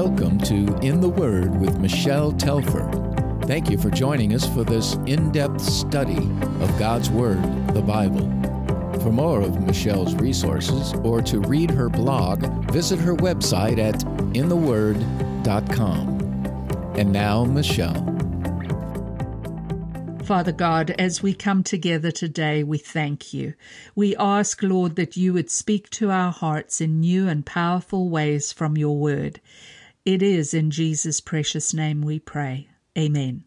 Welcome to In the Word with Michelle Telfer. Thank you for joining us for this in depth study of God's Word, the Bible. For more of Michelle's resources or to read her blog, visit her website at intheword.com. And now, Michelle. Father God, as we come together today, we thank you. We ask, Lord, that you would speak to our hearts in new and powerful ways from your word. It is in Jesus' precious name we pray. Amen.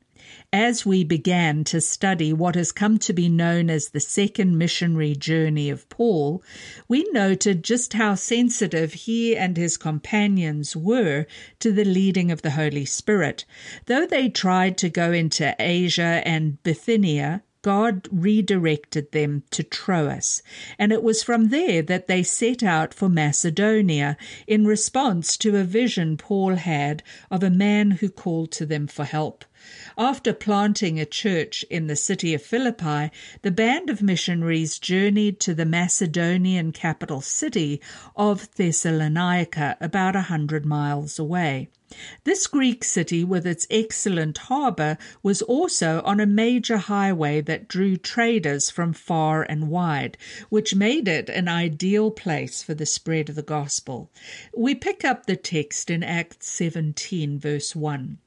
As we began to study what has come to be known as the second missionary journey of Paul, we noted just how sensitive he and his companions were to the leading of the Holy Spirit. Though they tried to go into Asia and Bithynia, God redirected them to Troas, and it was from there that they set out for Macedonia in response to a vision Paul had of a man who called to them for help. After planting a church in the city of Philippi, the band of missionaries journeyed to the Macedonian capital city of Thessalonica, about a hundred miles away. This Greek city, with its excellent harbour, was also on a major highway that drew traders from far and wide, which made it an ideal place for the spread of the gospel. We pick up the text in Acts 17, verse 1.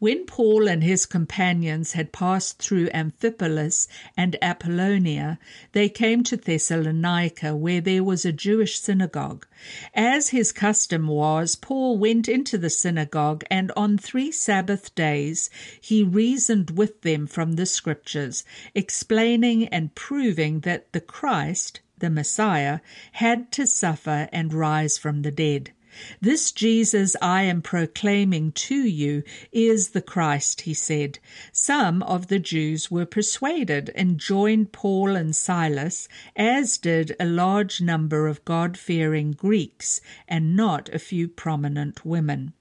When Paul and his companions had passed through Amphipolis and Apollonia, they came to Thessalonica, where there was a Jewish synagogue. As his custom was, Paul went into the synagogue, and on three Sabbath days he reasoned with them from the Scriptures, explaining and proving that the Christ, the Messiah, had to suffer and rise from the dead. This Jesus I am proclaiming to you is the Christ, he said. Some of the Jews were persuaded and joined Paul and Silas, as did a large number of God fearing Greeks and not a few prominent women.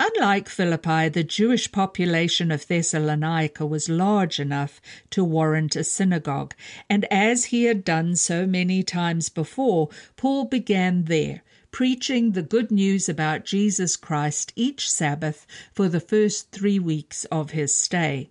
Unlike Philippi, the Jewish population of Thessalonica was large enough to warrant a synagogue, and as he had done so many times before, Paul began there preaching the good news about Jesus Christ each Sabbath for the first three weeks of his stay.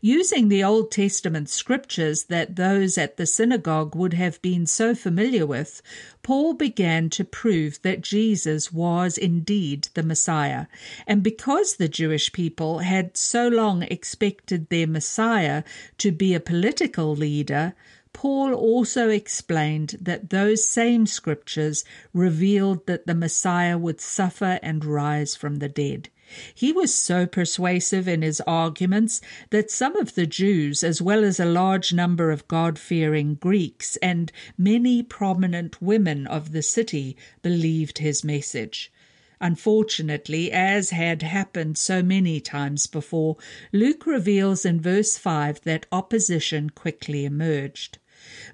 Using the Old Testament scriptures that those at the synagogue would have been so familiar with, Paul began to prove that Jesus was indeed the Messiah. And because the Jewish people had so long expected their Messiah to be a political leader, Paul also explained that those same scriptures revealed that the Messiah would suffer and rise from the dead. He was so persuasive in his arguments that some of the Jews, as well as a large number of God fearing Greeks and many prominent women of the city, believed his message. Unfortunately, as had happened so many times before, Luke reveals in verse 5 that opposition quickly emerged.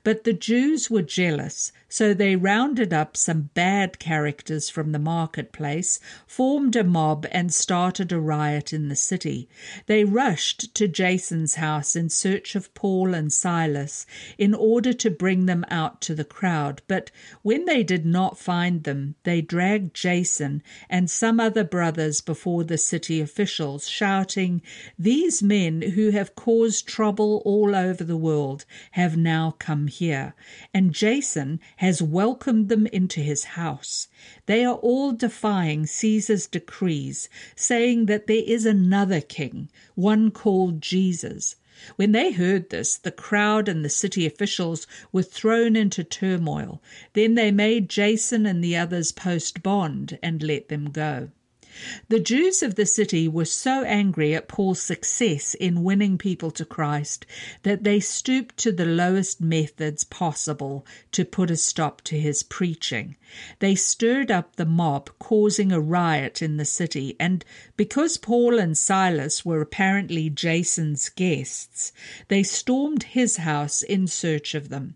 But the Jews were jealous, so they rounded up some bad characters from the marketplace, formed a mob, and started a riot in the city. They rushed to Jason's house in search of Paul and Silas in order to bring them out to the crowd. But when they did not find them, they dragged Jason and some other brothers before the city officials, shouting, These men who have caused trouble all over the world have now come here, and Jason has welcomed them into his house. They are all defying Caesar's decrees, saying that there is another king, one called Jesus. When they heard this, the crowd and the city officials were thrown into turmoil. Then they made Jason and the others post bond and let them go. The Jews of the city were so angry at Paul's success in winning people to Christ that they stooped to the lowest methods possible to put a stop to his preaching. They stirred up the mob, causing a riot in the city, and because Paul and Silas were apparently Jason's guests, they stormed his house in search of them.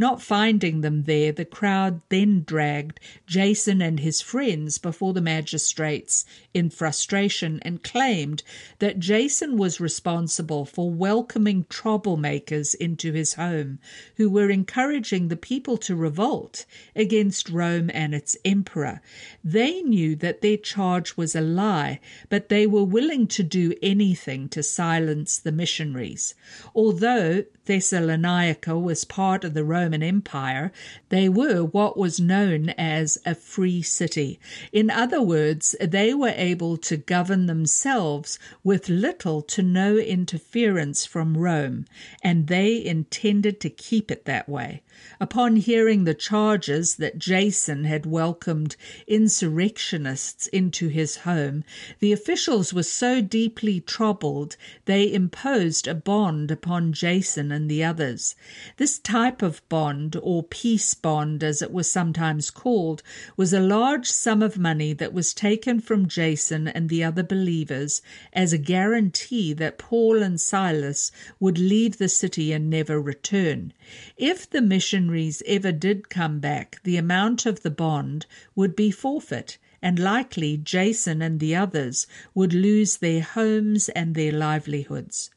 Not finding them there, the crowd then dragged Jason and his friends before the magistrates in frustration and claimed that Jason was responsible for welcoming troublemakers into his home who were encouraging the people to revolt against Rome and its emperor. They knew that their charge was a lie, but they were willing to do anything to silence the missionaries. Although Thessalonica was part of the Roman Empire, they were what was known as a free city. In other words, they were able to govern themselves with little to no interference from Rome, and they intended to keep it that way. Upon hearing the charges that Jason had welcomed insurrectionists into his home, the officials were so deeply troubled they imposed a bond upon Jason and the others. This type of bond, or peace bond as it was sometimes called, was a large sum of money that was taken from Jason and the other believers as a guarantee that Paul and Silas would leave the city and never return. If the missionaries ever did come back, the amount of the bond would be forfeit, and likely Jason and the others would lose their homes and their livelihoods.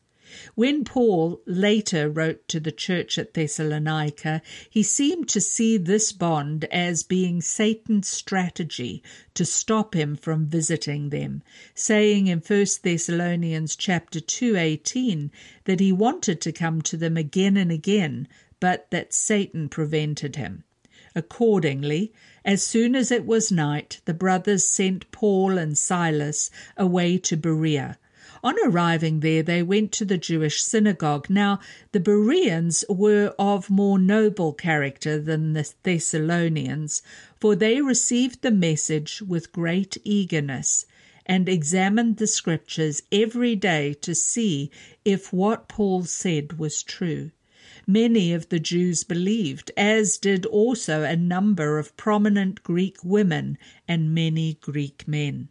When Paul later wrote to the church at Thessalonica, he seemed to see this bond as being Satan's strategy to stop him from visiting them, saying in 1 Thessalonians chapter 2:18 that he wanted to come to them again and again, but that Satan prevented him. Accordingly, as soon as it was night, the brothers sent Paul and Silas away to Berea on arriving there, they went to the Jewish synagogue. Now, the Bereans were of more noble character than the Thessalonians, for they received the message with great eagerness and examined the scriptures every day to see if what Paul said was true. Many of the Jews believed, as did also a number of prominent Greek women and many Greek men.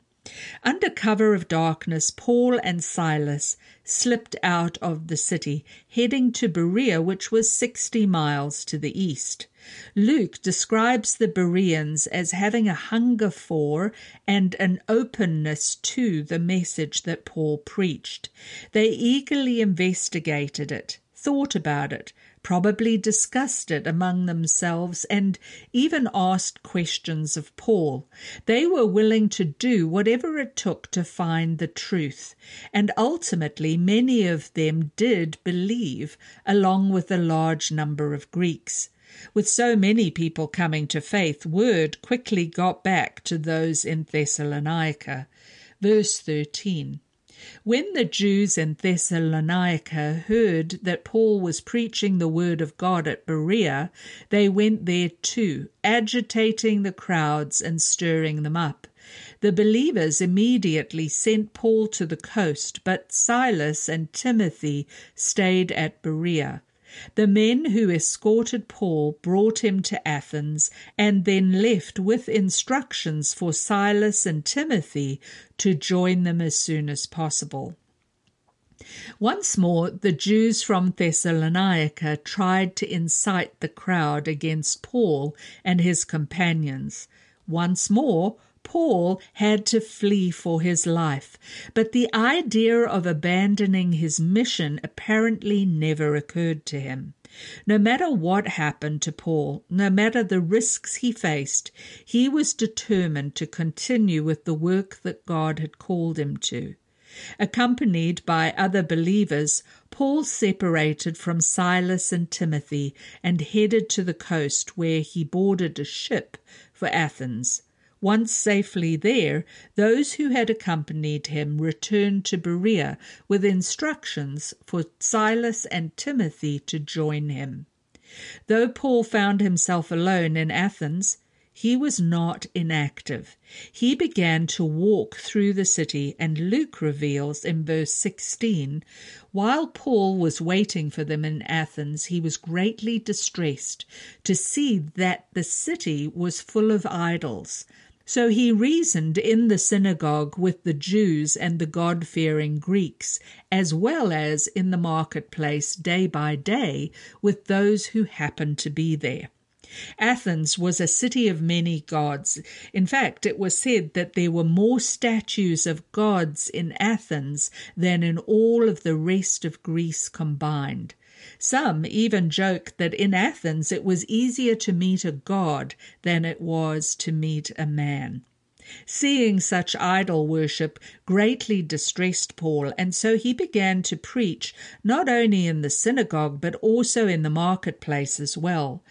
Under cover of darkness, Paul and Silas slipped out of the city, heading to Berea, which was 60 miles to the east. Luke describes the Bereans as having a hunger for and an openness to the message that Paul preached. They eagerly investigated it, thought about it, probably discussed it among themselves, and even asked questions of Paul. They were willing to do whatever it took to find the truth, and ultimately many of them did believe, along with a large number of Greeks. With so many people coming to faith, word quickly got back to those in Thessalonica. Verse 13. When the Jews in Thessalonica heard that Paul was preaching the word of God at Berea, they went there too, agitating the crowds and stirring them up. The believers immediately sent Paul to the coast, but Silas and Timothy stayed at Berea. The men who escorted Paul brought him to Athens and then left with instructions for Silas and Timothy to join them as soon as possible. Once more, the Jews from Thessalonica tried to incite the crowd against Paul and his companions. Once more, Paul had to flee for his life, but the idea of abandoning his mission apparently never occurred to him. No matter what happened to Paul, no matter the risks he faced, he was determined to continue with the work that God had called him to. Accompanied by other believers, Paul separated from Silas and Timothy and headed to the coast where he boarded a ship for Athens. Once safely there, those who had accompanied him returned to Berea with instructions for Silas and Timothy to join him. Though Paul found himself alone in Athens, he was not inactive. He began to walk through the city, and Luke reveals in verse 16 while Paul was waiting for them in Athens, he was greatly distressed to see that the city was full of idols so he reasoned in the synagogue with the Jews and the God fearing Greeks, as well as in the marketplace day by day with those who happened to be there. Athens was a city of many gods. In fact, it was said that there were more statues of gods in Athens than in all of the rest of Greece combined. Some even joke that in Athens it was easier to meet a god than it was to meet a man. Seeing such idol worship greatly distressed Paul, and so he began to preach not only in the synagogue but also in the marketplace as well.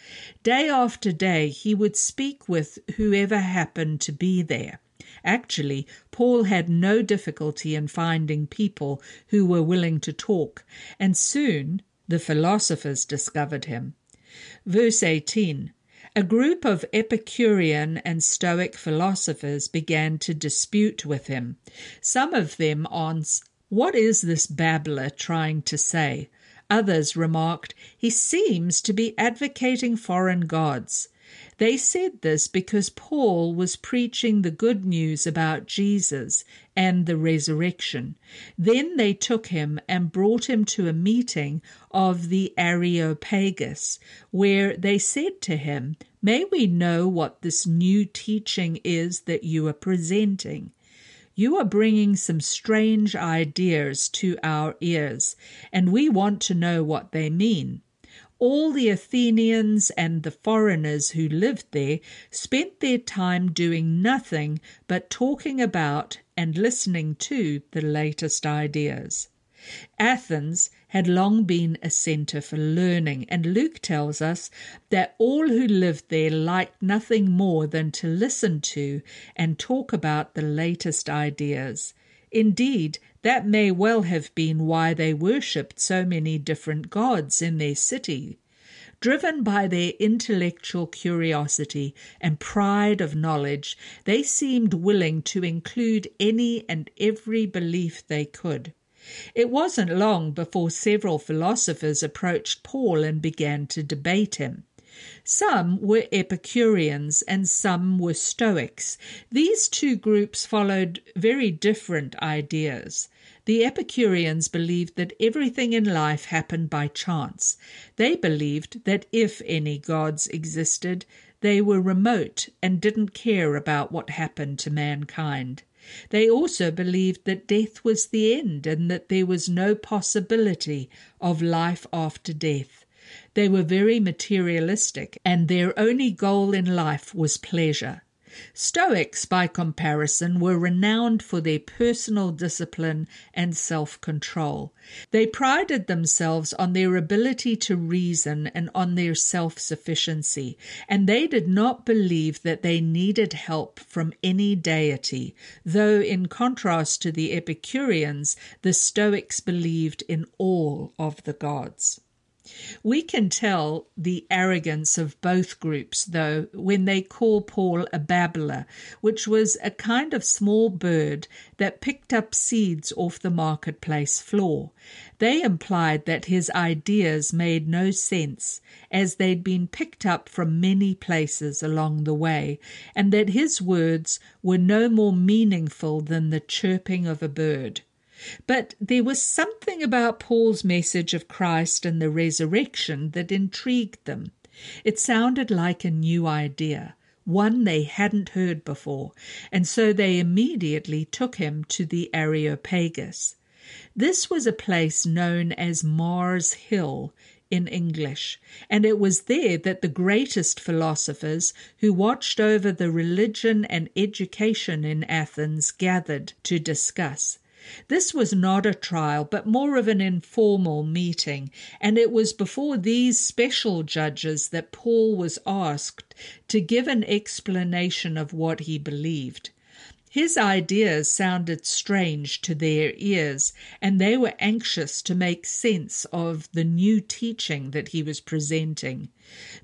Day after day he would speak with whoever happened to be there. Actually, Paul had no difficulty in finding people who were willing to talk, and soon the philosophers discovered him. Verse 18 a group of Epicurean and Stoic philosophers began to dispute with him. Some of them asked, What is this babbler trying to say? Others remarked, He seems to be advocating foreign gods. They said this because Paul was preaching the good news about Jesus and the resurrection. Then they took him and brought him to a meeting of the Areopagus, where they said to him, May we know what this new teaching is that you are presenting? You are bringing some strange ideas to our ears, and we want to know what they mean all the Athenians and the foreigners who lived there spent their time doing nothing but talking about and listening to the latest ideas. Athens had long been a center for learning, and Luke tells us that all who lived there liked nothing more than to listen to and talk about the latest ideas. Indeed, that may well have been why they worshipped so many different gods in their city. Driven by their intellectual curiosity and pride of knowledge, they seemed willing to include any and every belief they could. It wasn't long before several philosophers approached Paul and began to debate him. Some were Epicureans and some were Stoics. These two groups followed very different ideas. The Epicureans believed that everything in life happened by chance. They believed that if any gods existed, they were remote and didn't care about what happened to mankind. They also believed that death was the end and that there was no possibility of life after death. They were very materialistic, and their only goal in life was pleasure. Stoics, by comparison, were renowned for their personal discipline and self control. They prided themselves on their ability to reason and on their self sufficiency, and they did not believe that they needed help from any deity, though, in contrast to the Epicureans, the Stoics believed in all of the gods. We can tell the arrogance of both groups, though, when they call Paul a babbler, which was a kind of small bird that picked up seeds off the marketplace floor. They implied that his ideas made no sense, as they'd been picked up from many places along the way, and that his words were no more meaningful than the chirping of a bird. But there was something about Paul's message of Christ and the resurrection that intrigued them. It sounded like a new idea, one they hadn't heard before, and so they immediately took him to the Areopagus. This was a place known as Mars Hill in English, and it was there that the greatest philosophers who watched over the religion and education in Athens gathered to discuss. This was not a trial, but more of an informal meeting, and it was before these special judges that Paul was asked to give an explanation of what he believed. His ideas sounded strange to their ears, and they were anxious to make sense of the new teaching that he was presenting.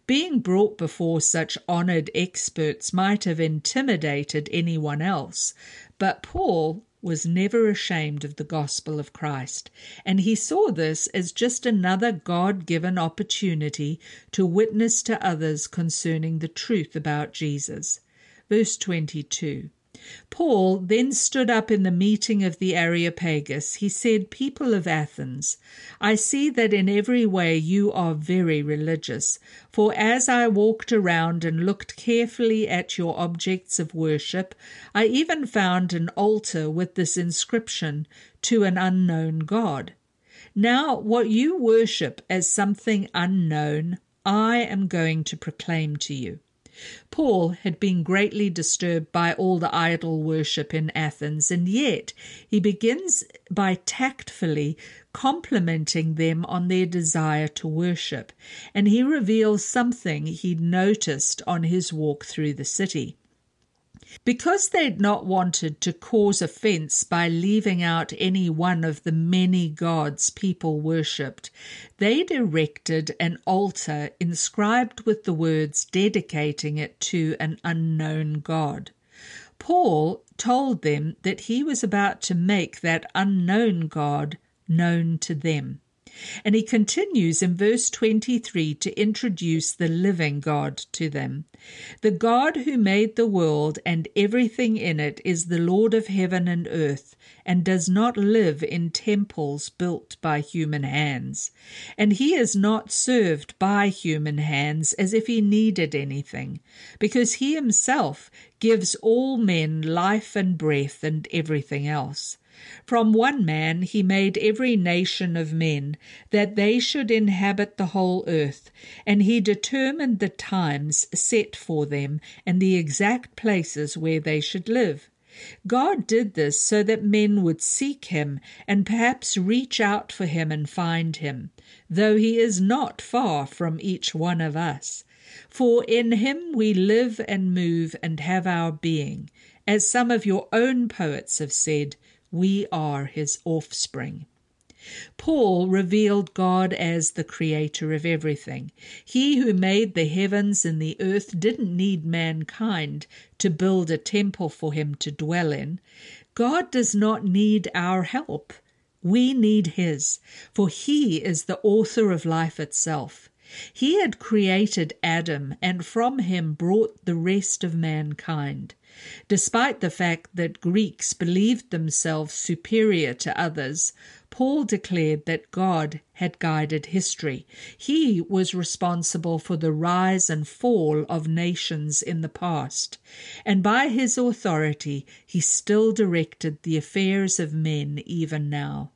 Being brought before such honored experts might have intimidated anyone else, but Paul was never ashamed of the gospel of Christ, and he saw this as just another God given opportunity to witness to others concerning the truth about Jesus. Verse 22 Paul then stood up in the meeting of the Areopagus. He said, People of Athens, I see that in every way you are very religious. For as I walked around and looked carefully at your objects of worship, I even found an altar with this inscription, To an unknown God. Now, what you worship as something unknown, I am going to proclaim to you. Paul had been greatly disturbed by all the idol worship in Athens, and yet he begins by tactfully complimenting them on their desire to worship, and he reveals something he'd noticed on his walk through the city. Because they'd not wanted to cause offense by leaving out any one of the many gods people worshipped, they'd erected an altar inscribed with the words dedicating it to an unknown god. Paul told them that he was about to make that unknown God known to them. And he continues in verse 23 to introduce the living God to them. The God who made the world and everything in it is the Lord of heaven and earth, and does not live in temples built by human hands. And he is not served by human hands as if he needed anything, because he himself gives all men life and breath and everything else. From one man he made every nation of men, that they should inhabit the whole earth, and he determined the times set for them and the exact places where they should live. God did this so that men would seek him and perhaps reach out for him and find him, though he is not far from each one of us. For in him we live and move and have our being, as some of your own poets have said we are his offspring. Paul revealed God as the creator of everything. He who made the heavens and the earth didn't need mankind to build a temple for him to dwell in. God does not need our help. We need his, for he is the author of life itself. He had created Adam and from him brought the rest of mankind. Despite the fact that Greeks believed themselves superior to others, Paul declared that God had guided history. He was responsible for the rise and fall of nations in the past, and by his authority he still directed the affairs of men even now.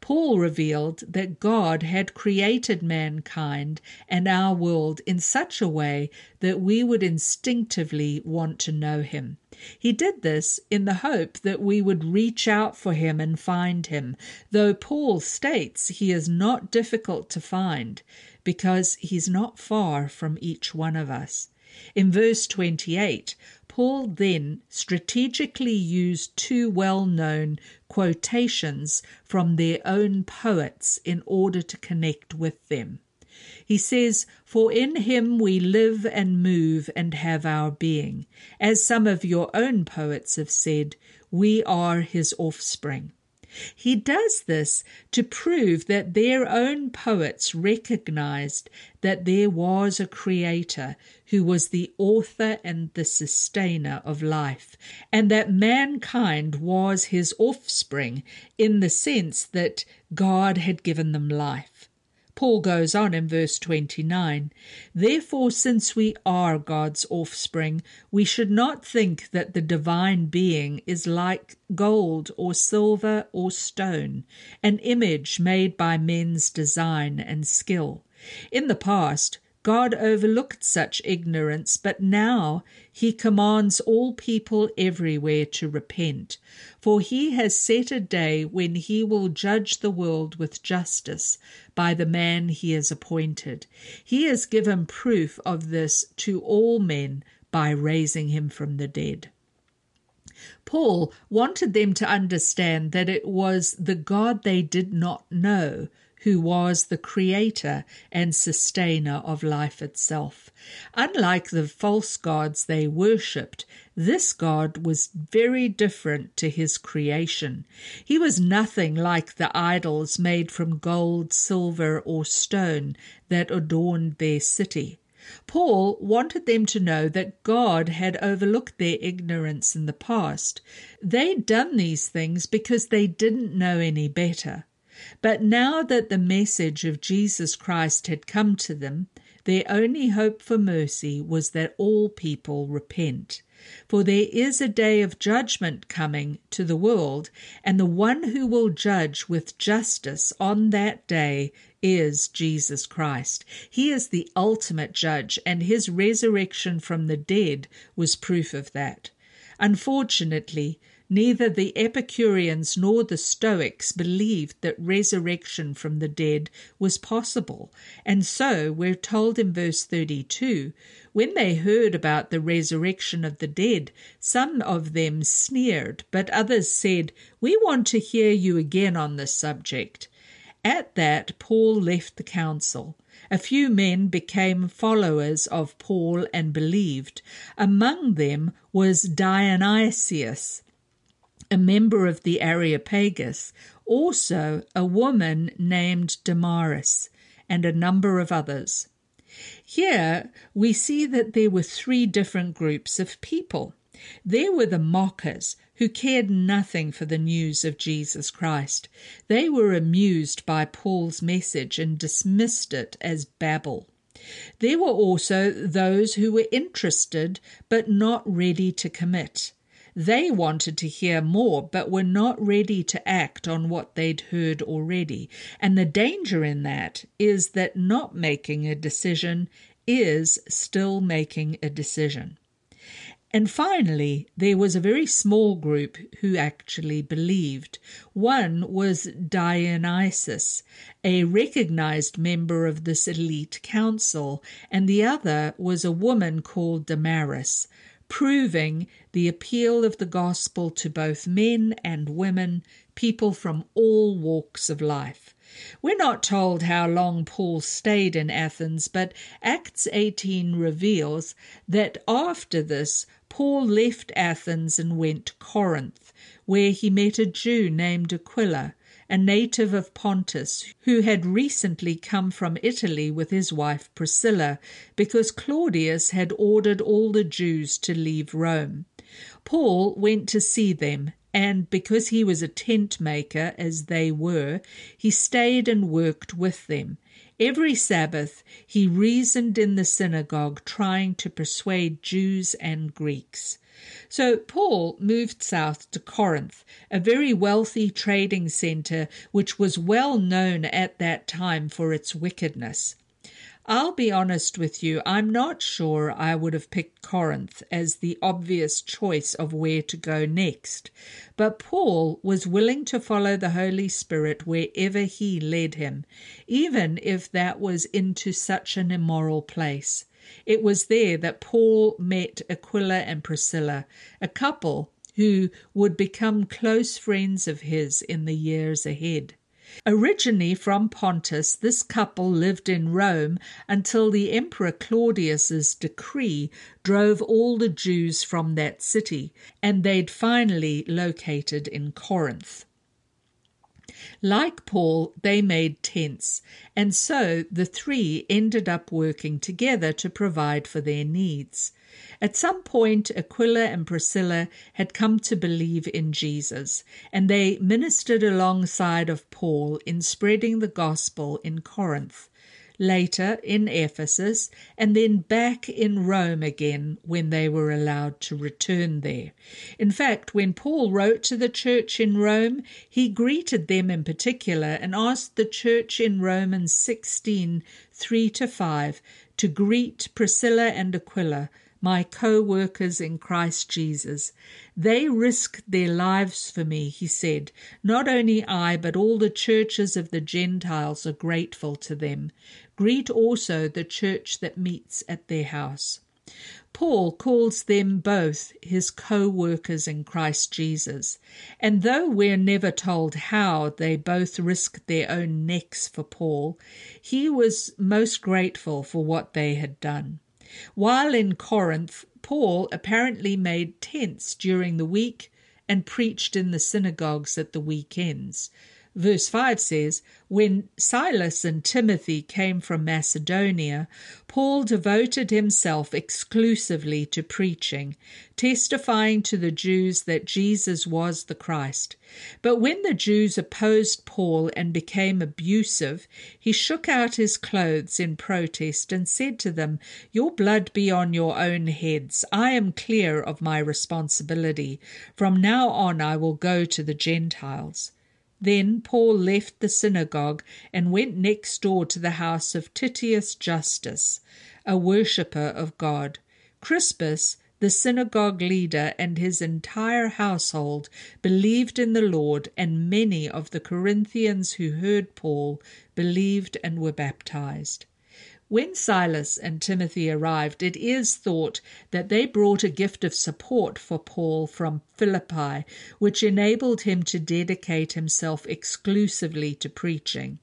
Paul revealed that God had created mankind and our world in such a way that we would instinctively want to know him. He did this in the hope that we would reach out for him and find him, though Paul states he is not difficult to find because he's not far from each one of us. In verse 28, Paul then strategically used two well known quotations from their own poets in order to connect with them. He says, For in him we live and move and have our being. As some of your own poets have said, we are his offspring. He does this to prove that their own poets recognized that there was a creator who was the author and the sustainer of life, and that mankind was his offspring in the sense that God had given them life. Paul goes on in verse 29 Therefore, since we are God's offspring, we should not think that the divine being is like gold or silver or stone, an image made by men's design and skill. In the past, God overlooked such ignorance, but now he commands all people everywhere to repent, for he has set a day when he will judge the world with justice by the man he has appointed. He has given proof of this to all men by raising him from the dead. Paul wanted them to understand that it was the God they did not know who was the creator and sustainer of life itself. Unlike the false gods they worshipped, this God was very different to his creation. He was nothing like the idols made from gold, silver, or stone that adorned their city. Paul wanted them to know that God had overlooked their ignorance in the past. They'd done these things because they didn't know any better. But now that the message of Jesus Christ had come to them, their only hope for mercy was that all people repent. For there is a day of judgment coming to the world, and the one who will judge with justice on that day is Jesus Christ. He is the ultimate judge, and his resurrection from the dead was proof of that. Unfortunately, Neither the Epicureans nor the Stoics believed that resurrection from the dead was possible, and so we're told in verse 32 when they heard about the resurrection of the dead, some of them sneered, but others said, We want to hear you again on this subject. At that, Paul left the council. A few men became followers of Paul and believed. Among them was Dionysius a member of the Areopagus, also a woman named Damaris, and a number of others. Here we see that there were three different groups of people. There were the mockers, who cared nothing for the news of Jesus Christ. They were amused by Paul's message and dismissed it as babble. There were also those who were interested but not ready to commit. They wanted to hear more, but were not ready to act on what they'd heard already. And the danger in that is that not making a decision is still making a decision. And finally, there was a very small group who actually believed. One was Dionysius, a recognized member of this elite council, and the other was a woman called Damaris, proving the appeal of the gospel to both men and women, people from all walks of life. We're not told how long Paul stayed in Athens, but Acts 18 reveals that after this, Paul left Athens and went to Corinth, where he met a Jew named Aquila a native of Pontus, who had recently come from Italy with his wife Priscilla, because Claudius had ordered all the Jews to leave Rome. Paul went to see them, and because he was a tent maker, as they were, he stayed and worked with them. Every Sabbath he reasoned in the synagogue, trying to persuade Jews and Greeks. So Paul moved south to Corinth, a very wealthy trading center which was well known at that time for its wickedness. I'll be honest with you, I'm not sure I would have picked Corinth as the obvious choice of where to go next, but Paul was willing to follow the Holy Spirit wherever he led him, even if that was into such an immoral place. It was there that Paul met Aquila and Priscilla, a couple who would become close friends of his in the years ahead. Originally from Pontus, this couple lived in Rome until the Emperor Claudius's decree drove all the Jews from that city, and they'd finally located in Corinth. Like Paul, they made tents, and so the three ended up working together to provide for their needs. At some point, Aquila and Priscilla had come to believe in Jesus, and they ministered alongside of Paul in spreading the gospel in Corinth later in Ephesus, and then back in Rome again when they were allowed to return there. In fact, when Paul wrote to the church in Rome, he greeted them in particular and asked the church in Romans 16 3 to 5 to greet Priscilla and Aquila my co workers in Christ Jesus. They risked their lives for me, he said. Not only I, but all the churches of the Gentiles are grateful to them. Greet also the church that meets at their house. Paul calls them both his co workers in Christ Jesus, and though we're never told how they both risked their own necks for Paul, he was most grateful for what they had done. While in Corinth, Paul apparently made tents during the week and preached in the synagogues at the weekends. Verse 5 says, When Silas and Timothy came from Macedonia, Paul devoted himself exclusively to preaching, testifying to the Jews that Jesus was the Christ. But when the Jews opposed Paul and became abusive, he shook out his clothes in protest and said to them, Your blood be on your own heads. I am clear of my responsibility. From now on I will go to the Gentiles. Then Paul left the synagogue and went next door to the house of Titius Justus, a worshipper of God. Crispus, the synagogue leader, and his entire household believed in the Lord, and many of the Corinthians who heard Paul believed and were baptized. When Silas and Timothy arrived, it is thought that they brought a gift of support for Paul from Philippi, which enabled him to dedicate himself exclusively to preaching.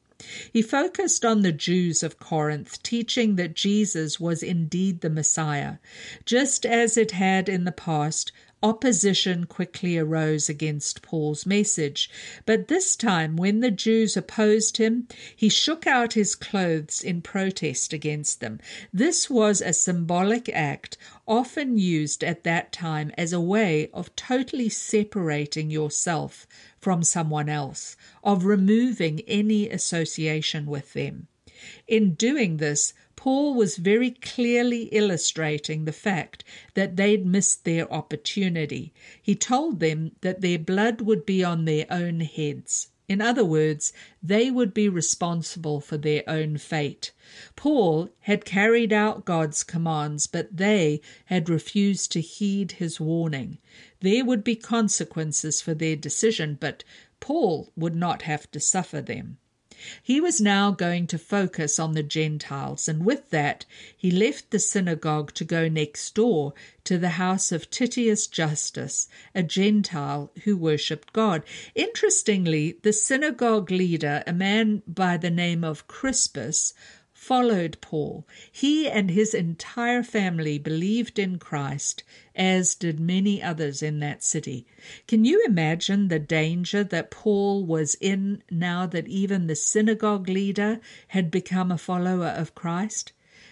He focused on the Jews of Corinth, teaching that Jesus was indeed the Messiah, just as it had in the past Opposition quickly arose against Paul's message, but this time, when the Jews opposed him, he shook out his clothes in protest against them. This was a symbolic act often used at that time as a way of totally separating yourself from someone else, of removing any association with them. In doing this, Paul was very clearly illustrating the fact that they'd missed their opportunity. He told them that their blood would be on their own heads. In other words, they would be responsible for their own fate. Paul had carried out God's commands, but they had refused to heed his warning. There would be consequences for their decision, but Paul would not have to suffer them. He was now going to focus on the Gentiles, and with that he left the synagogue to go next door to the house of Titius Justus, a Gentile who worshipped God. Interestingly, the synagogue leader, a man by the name of Crispus, followed Paul. He and his entire family believed in Christ, as did many others in that city. Can you imagine the danger that Paul was in now that even the synagogue leader had become a follower of Christ?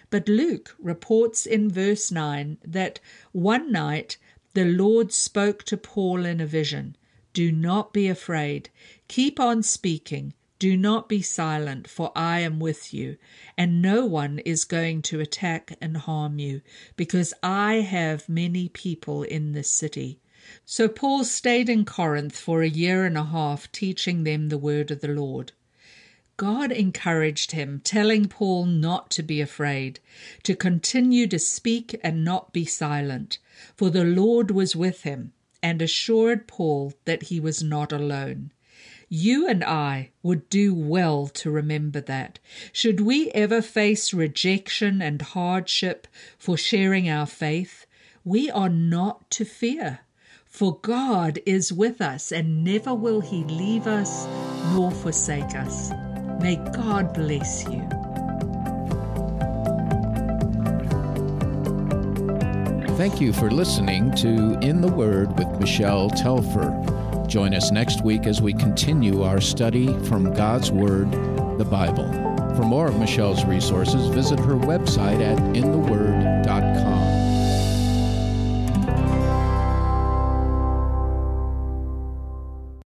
But Luke reports in verse 9 that one night the Lord spoke to Paul in a vision. Do not be afraid. Keep on speaking do not be silent, for I am with you, and no one is going to attack and harm you, because I have many people in this city. So Paul stayed in Corinth for a year and a half, teaching them the word of the Lord. God encouraged him, telling Paul not to be afraid, to continue to speak and not be silent, for the Lord was with him, and assured Paul that he was not alone. You and I would do well to remember that. Should we ever face rejection and hardship for sharing our faith, we are not to fear. For God is with us, and never will He leave us nor forsake us. May God bless you. Thank you for listening to In the Word with Michelle Telfer. Join us next week as we continue our study from God's Word, the Bible. For more of Michelle's resources, visit her website at intheword.org.